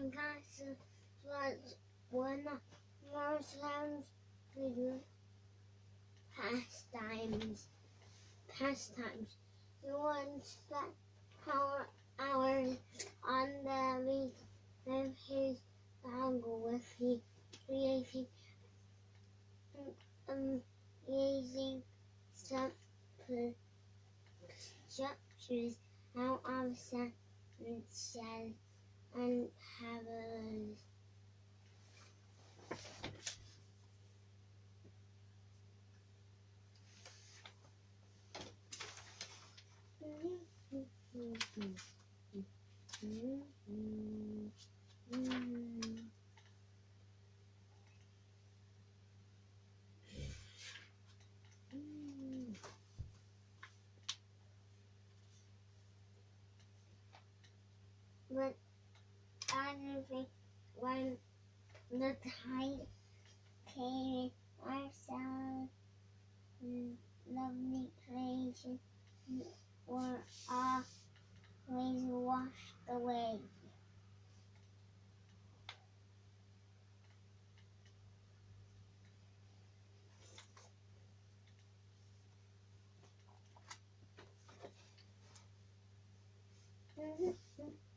应该是算 one more sounds with pastimes. Pastimes. You want spend power hours on the week with his dongle with he creating um using structures out of sentences and pebbles. But everything when the tide came, ourselves lovely creation were always washed away.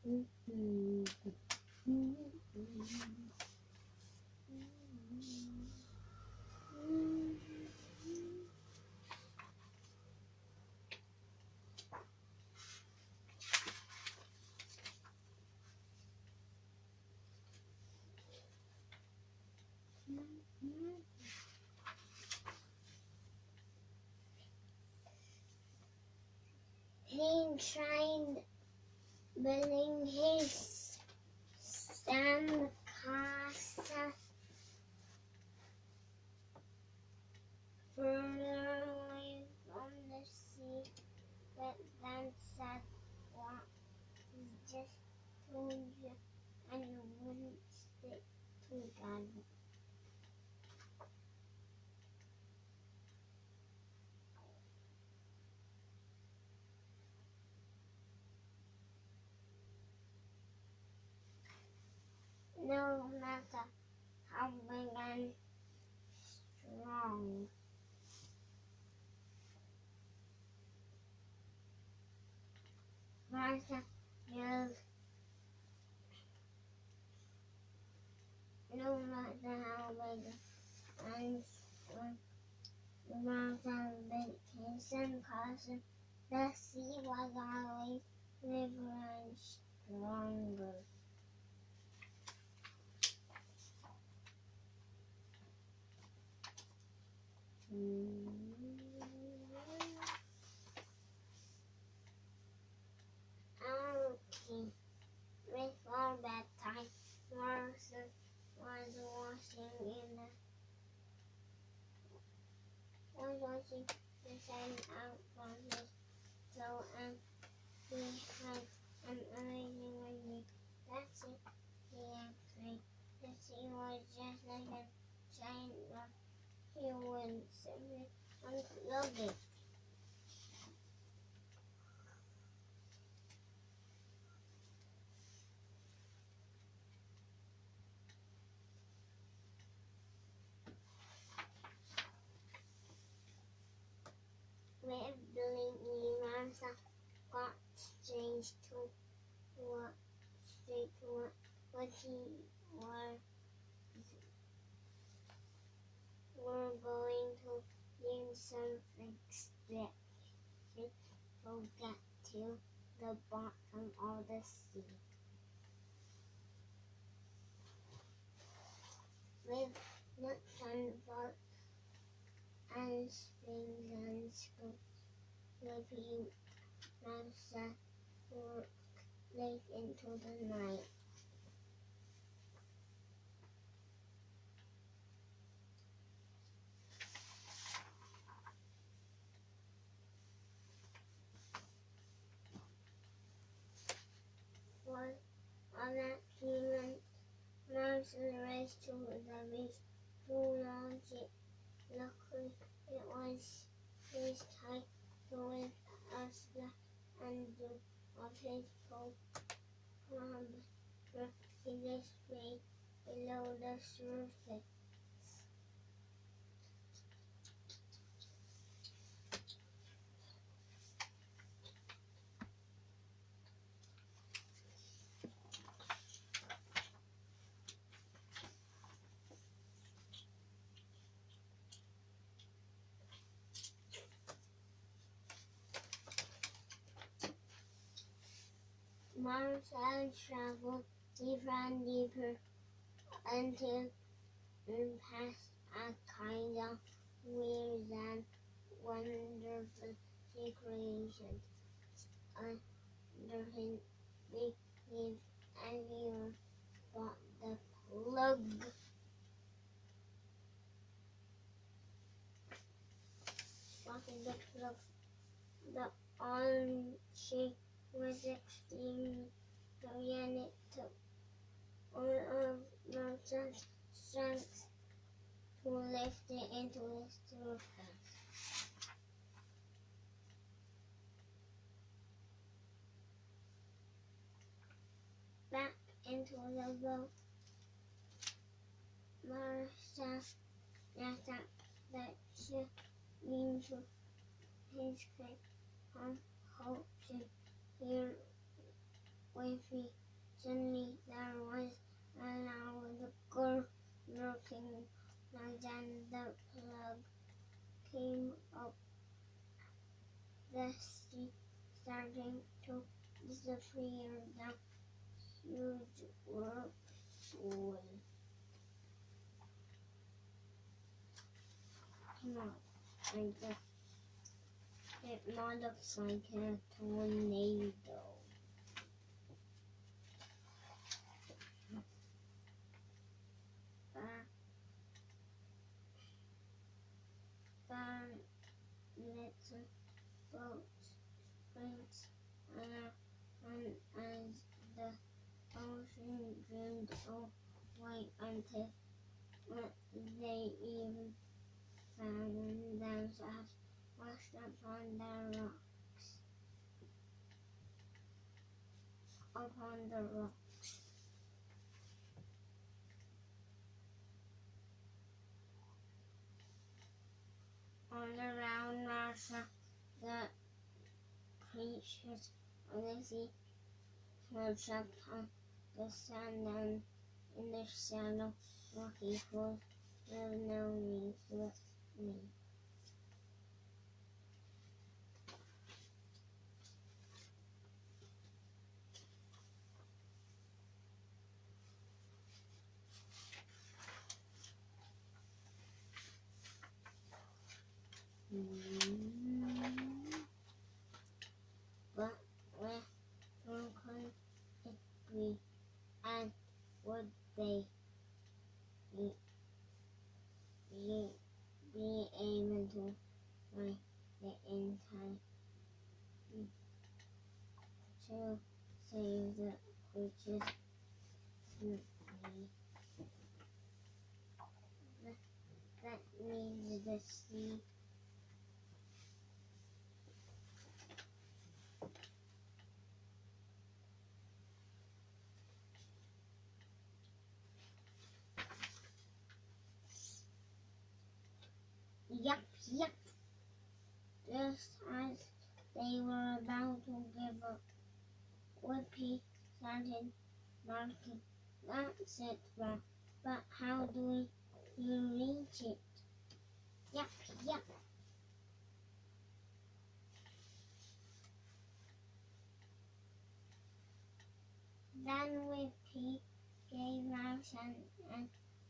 He tried building his sand castle further away from the sea, but then said, "What is just told you, and you wouldn't stick together." No matter how big and strong. No matter how big and strong Martha vacation caution, the sea was always bigger and stronger. Okay. Before bedtime, Morrison was washing in the was washing the sand out from his and he had an amazing. That's it, he. The was just like a. He would simply unplug it. With blinking got straight to what straight to what, what he was were going to use something special to get to the bottom of the sea. With nuts and bolts and springs and scoops, the pink monster worked late into the night. was on that human mountain race to the beach to launch it. Luckily, it was his time to with us and do of his coat from this way below the surface. Marcel traveled deeper and deeper until he past a kind of weird and wonderful creation. Under big leaves everyone but the plug. Spotted the plug. The extremely took all of Marcel's strength to lift it into his surface. Back into the boat. Marcel left out that she into his cape and hoped to hear me. Suddenly there was an a loud girl looking and then the plug came up the sea starting to disappear down huge whirlpool. Come on, it now looks like a tornado. Back, back, little boat springs around as the ocean dreamed away until they even found themselves washed upon the rocks. Upon the rocks. All Martha, the creatures were trapped on the sand and in the shallow rocky pools with no means to me. But where from could it be, and would they be, be, be able to find the in time to save the creatures? That means the sea Yep, yep. Just as they were about to give up, Whippy started barking. That's it, Bob. But how do we you reach it? Yep, yep. Then Whippy gave us an, an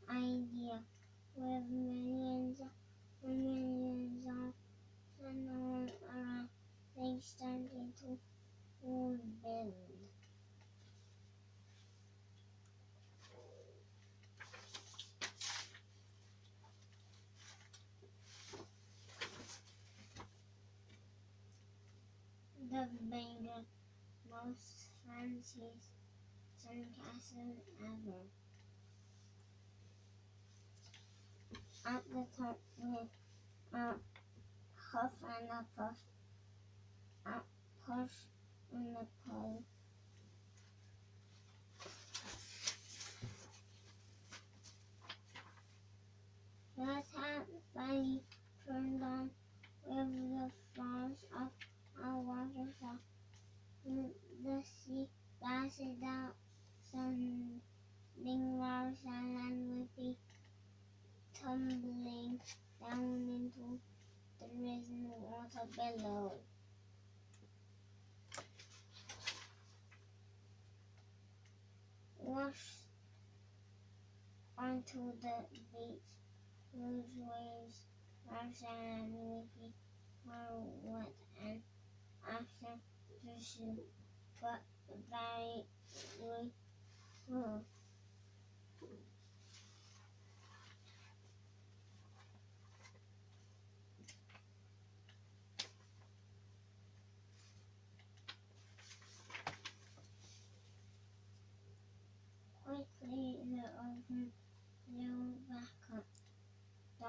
idea with millions and millions of sun all around. To. The bigger, most fanciest sandcastle ever. At the top with uh, a huff and a puff, a push and a pull. Just had Bunny turned on with the force of a waterfall. The sea blasted out, sending Mars and tumbling down into the risen water below. Washed onto the beach, whose waves rush and leafy are wet and after pursue, but very smooth.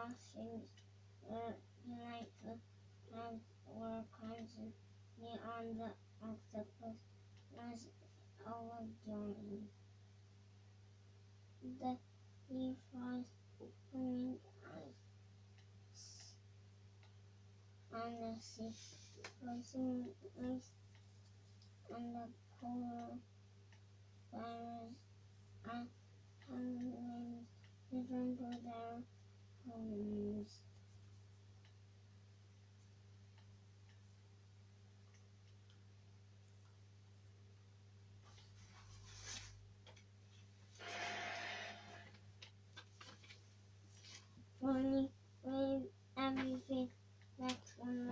Dashing the uh, delightful clouds were crimson on the octopus was overjoyed. The swimming ice on the sea, frozen ice and the polar homes. Ronnie waved everything that one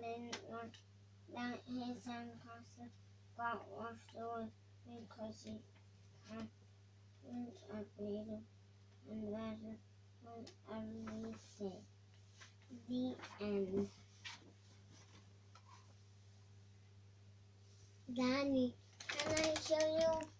didn't want that his son sandcastle got washed away because he hadn't agreed and that was everything. The end. Danny, can I show you